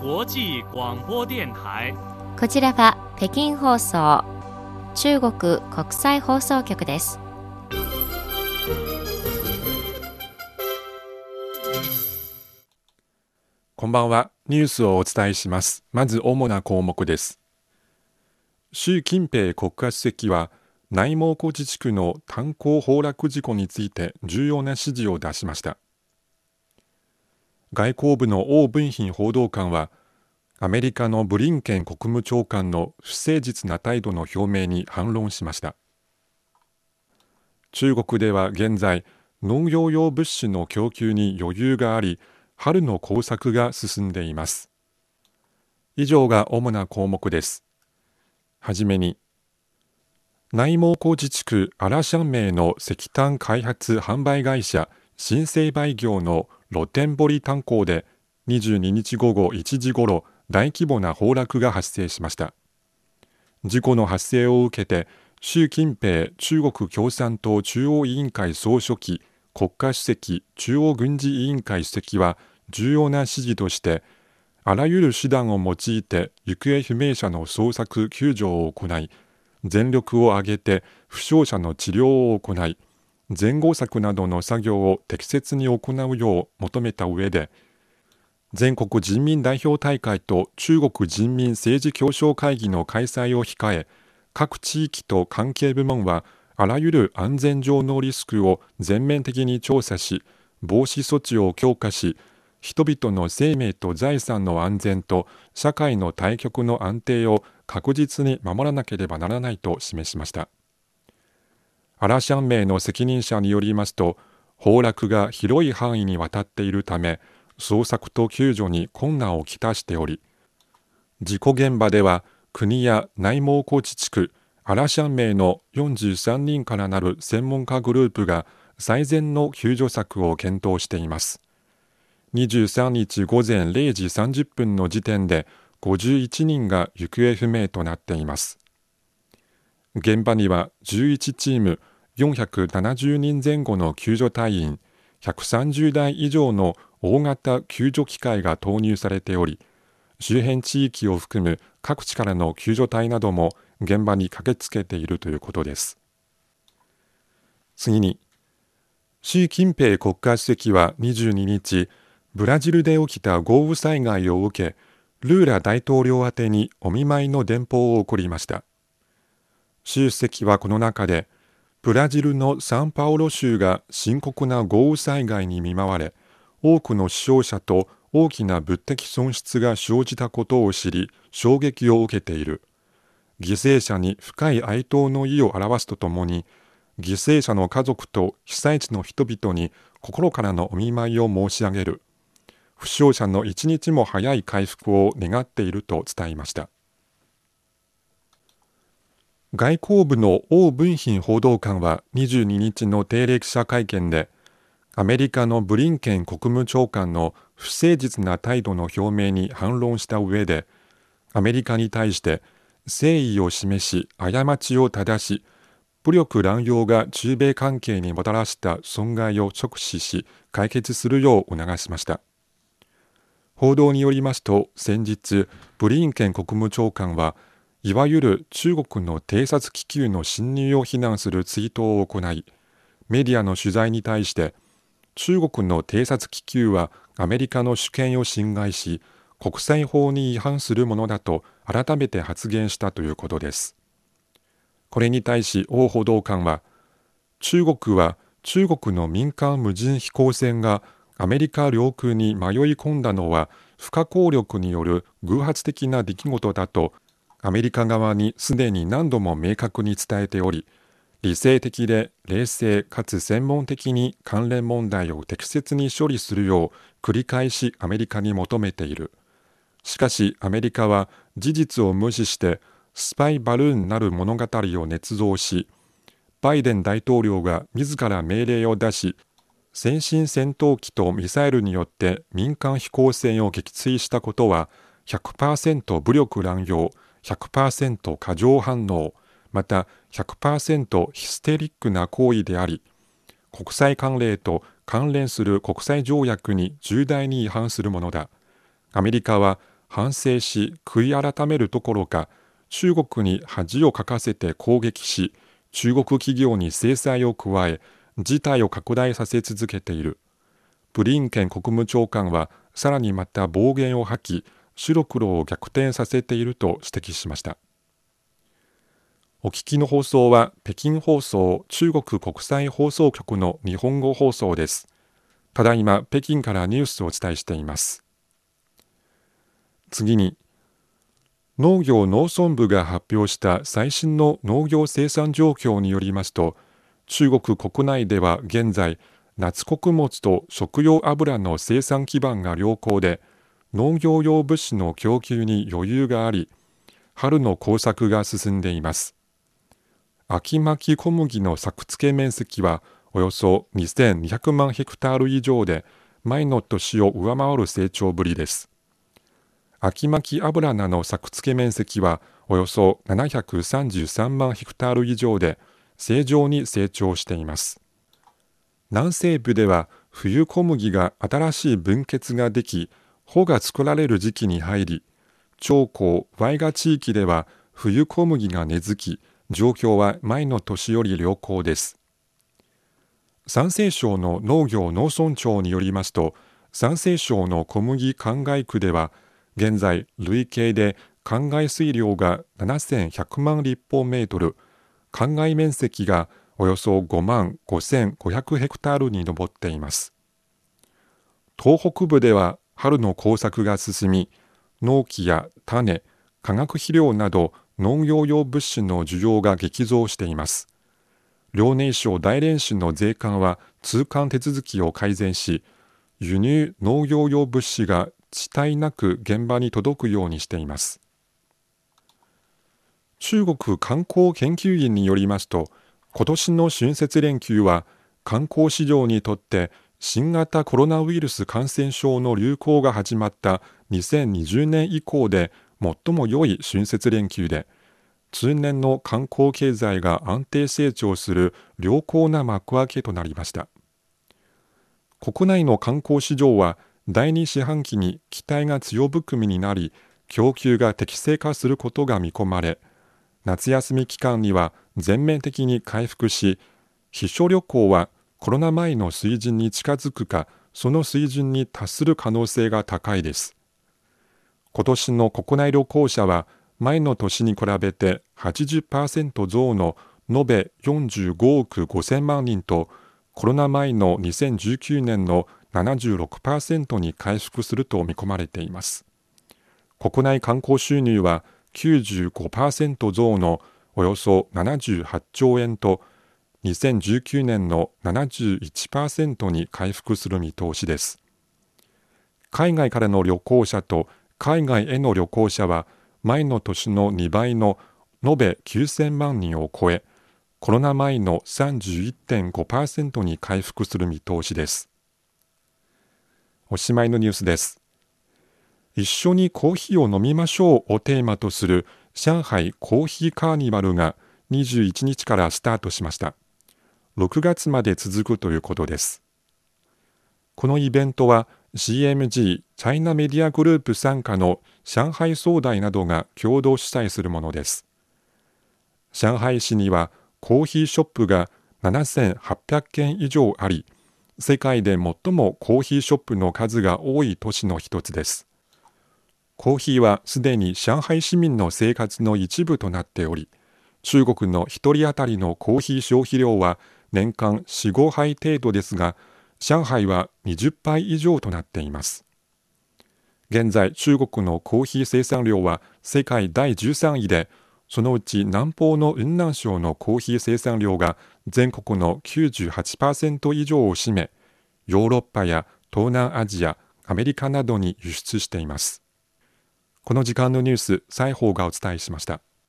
際广播電台こちらは北京放送中国国際放送局ですこんばんは。ニュースをお伝えします。まず主な項目です。習近平国家主席は内蒙古自治区の炭鉱崩落事故について重要な指示を出しました。外交部の王文賓報道官はアメリカのブリンケン国務長官の不誠実な態度の表明に反論しました。中国では現在農業用物資の供給に余裕があり春の工作が進んでいます。以上が主な項目です。はじめに、内蒙古自治区アラシャンメイの石炭開発販売会社新生売業の露天堀炭鉱で22日午後1時ごろ大規模な崩落が発生しました。事故の発生を受けて習近平中国共産党中央委員会総書記国家主席中央軍事委員会主席は重要な指示としてあらゆる手段を用いて行方不明者の捜索救助を行い全力を挙げて負傷者の治療を行い前後策などの作業を適切に行うよう求めた上で全国人民代表大会と中国人民政治協商会議の開催を控え各地域と関係部門はあらゆる安全上のリスクを全面的に調査し防止措置を強化し人々の生命と財産の安全と社会の対極の安定を確実に守らなければならないと示しました。アラシャンメイの責任者によりますと崩落が広い範囲にわたっているため捜索と救助に困難をきたしており事故現場では国や内蒙古自治区アラシャンメイの43人からなる専門家グループが最善の救助策を検討しています。23日午前0時30分の時点で51人が行方不明となっています。現場には11チーム470人前後の救助隊員130台以上の大型救助機械が投入されており周辺地域を含む各地からの救助隊なども現場に駆けつけているということです。次に習近平国家主席は22日ブラジルで起きた豪雨災害を受けルーラ大統領宛にお見舞いの電報を送りました。習主席はこの中でブラジルのサンパウロ州が深刻な豪雨災害に見舞われ多くの死傷者と大きな物的損失が生じたことを知り衝撃を受けている。犠牲者に深い哀悼の意を表すとともに犠牲者の家族と被災地の人々に心からのお見舞いを申し上げる。負傷者の一日も早い回復を願っていると伝えました。外交部の王文賓報道官は22日の定例記者会見でアメリカのブリンケン国務長官の不誠実な態度の表明に反論した上でアメリカに対して誠意を示し過ちを正し武力乱用が中米関係にもたらした損害を直視し解決するよう促しました。報道によりますと先日ブリンケン国務長官はいわゆる中国の偵察気球の侵入を非難するツイートを行いメディアの取材に対して中国の偵察気球はアメリカの主権を侵害し国際法に違反するものだと改めて発言したということです。これに対し王報道官は中国は中国の民間無人飛行船がアメリカ領空に迷い込んだのは不可抗力による偶発的な出来事だとアメリカ側にすでに何度も明確に伝えており理性的で冷静かつ専門的に関連問題を適切に処理するよう繰り返しアメリカに求めている。しかしアメリカは事実を無視してスパイバルーンなる物語を捏造しバイデン大統領が自ら命令を出し先進戦闘機とミサイルによって民間飛行船を撃墜したことは100%武力乱用。100%過剰反応また100%ヒステリックな行為であり国際慣例と関連する国際条約に重大に違反するものだ。アメリカは反省し悔い改めるどころか中国に恥をかかせて攻撃し中国企業に制裁を加え事態を拡大させ続けている。ブリンケン国務長官はさらにまた暴言を吐き白黒を逆転させていると指摘しました。お聞きの放送は北京放送中国国際放送局の日本語放送です。ただいま北京からニュースをお伝えしています。次に農業農村部が発表した最新の農業生産状況によりますと中国国内では現在夏穀物と食用油の生産基盤が良好で農業用物資の供給に余裕があり春の耕作が進んでいます。秋巻き小麦の作付け面積はおよそ2200万ヘクタール以上で前の年を上回る成長ぶりです。秋巻き油菜の作付け面積はおよそ733万ヘクタール以上で正常に成長しています。南西部では冬小麦が新しい分血ができ穂が作られる時期に入り長江ワイガ地域では冬小麦が根付き状況は前の年より良好です。山西省の農業農村庁によりますと山西省の小麦灌漑区では現在累計で灌漑水量が7100万立方メートル灌漑面積がおよそ5万5500ヘクタールに上っています。東北部では春の耕作が進み農機や種化学肥料など農業用物資の需要が激増しています。遼寧省大連市の税関は通関手続きを改善し輸入農業用物資が遅滞なく現場に届くようにしています。中国観光研究院によりますと今年の春節連休は観光市場にとって新型コロナウイルス感染症の流行が始まった2020年以降で最も良い春節連休で通年の観光経済が安定成長する良好な幕開けとなりました。国内の観光市場は第2四半期に期待が強含みになり供給が適正化することが見込まれ夏休み期間には全面的に回復し避暑旅行はコロナ前の水準に近づくかその水準に達する可能性が高いです。今年の国内旅行者は前の年に比べて80%増の延べ45億5000万人とコロナ前の2019年の76%に回復すると見込まれています。国内観光収入は95%増のおよそ78兆円と2019年の71%に回復する見通しです海外からの旅行者と海外への旅行者は前の年の2倍の延べ9000万人を超えコロナ前の31.5%に回復する見通しですおしまいのニュースです。一緒にコーヒーを飲みましょうをテーマとする上海コーヒーカーニバルが21日からスタートしました。6月まで続くということです。このイベントは CMG チャイナメディアグループ傘下の上海総代などが共同主催するものです。上海市にはコーヒーショップが7800件以上あり、世界で最もコーヒーショップの数が多い都市の一つです。コーヒーはすでに上海市民の生活の一部となっており、中国の1人当たりのコーヒー消費量は年間4、5杯程度ですが、上海は20杯以上となっています。現在、中国のコーヒー生産量は世界第13位で、そのうち南方の雲南省のコーヒー生産量が全国の98%以上を占め、ヨーロッパや東南アジア、アメリカなどに輸出しています。この時間のニュース、西宝がお伝えしました。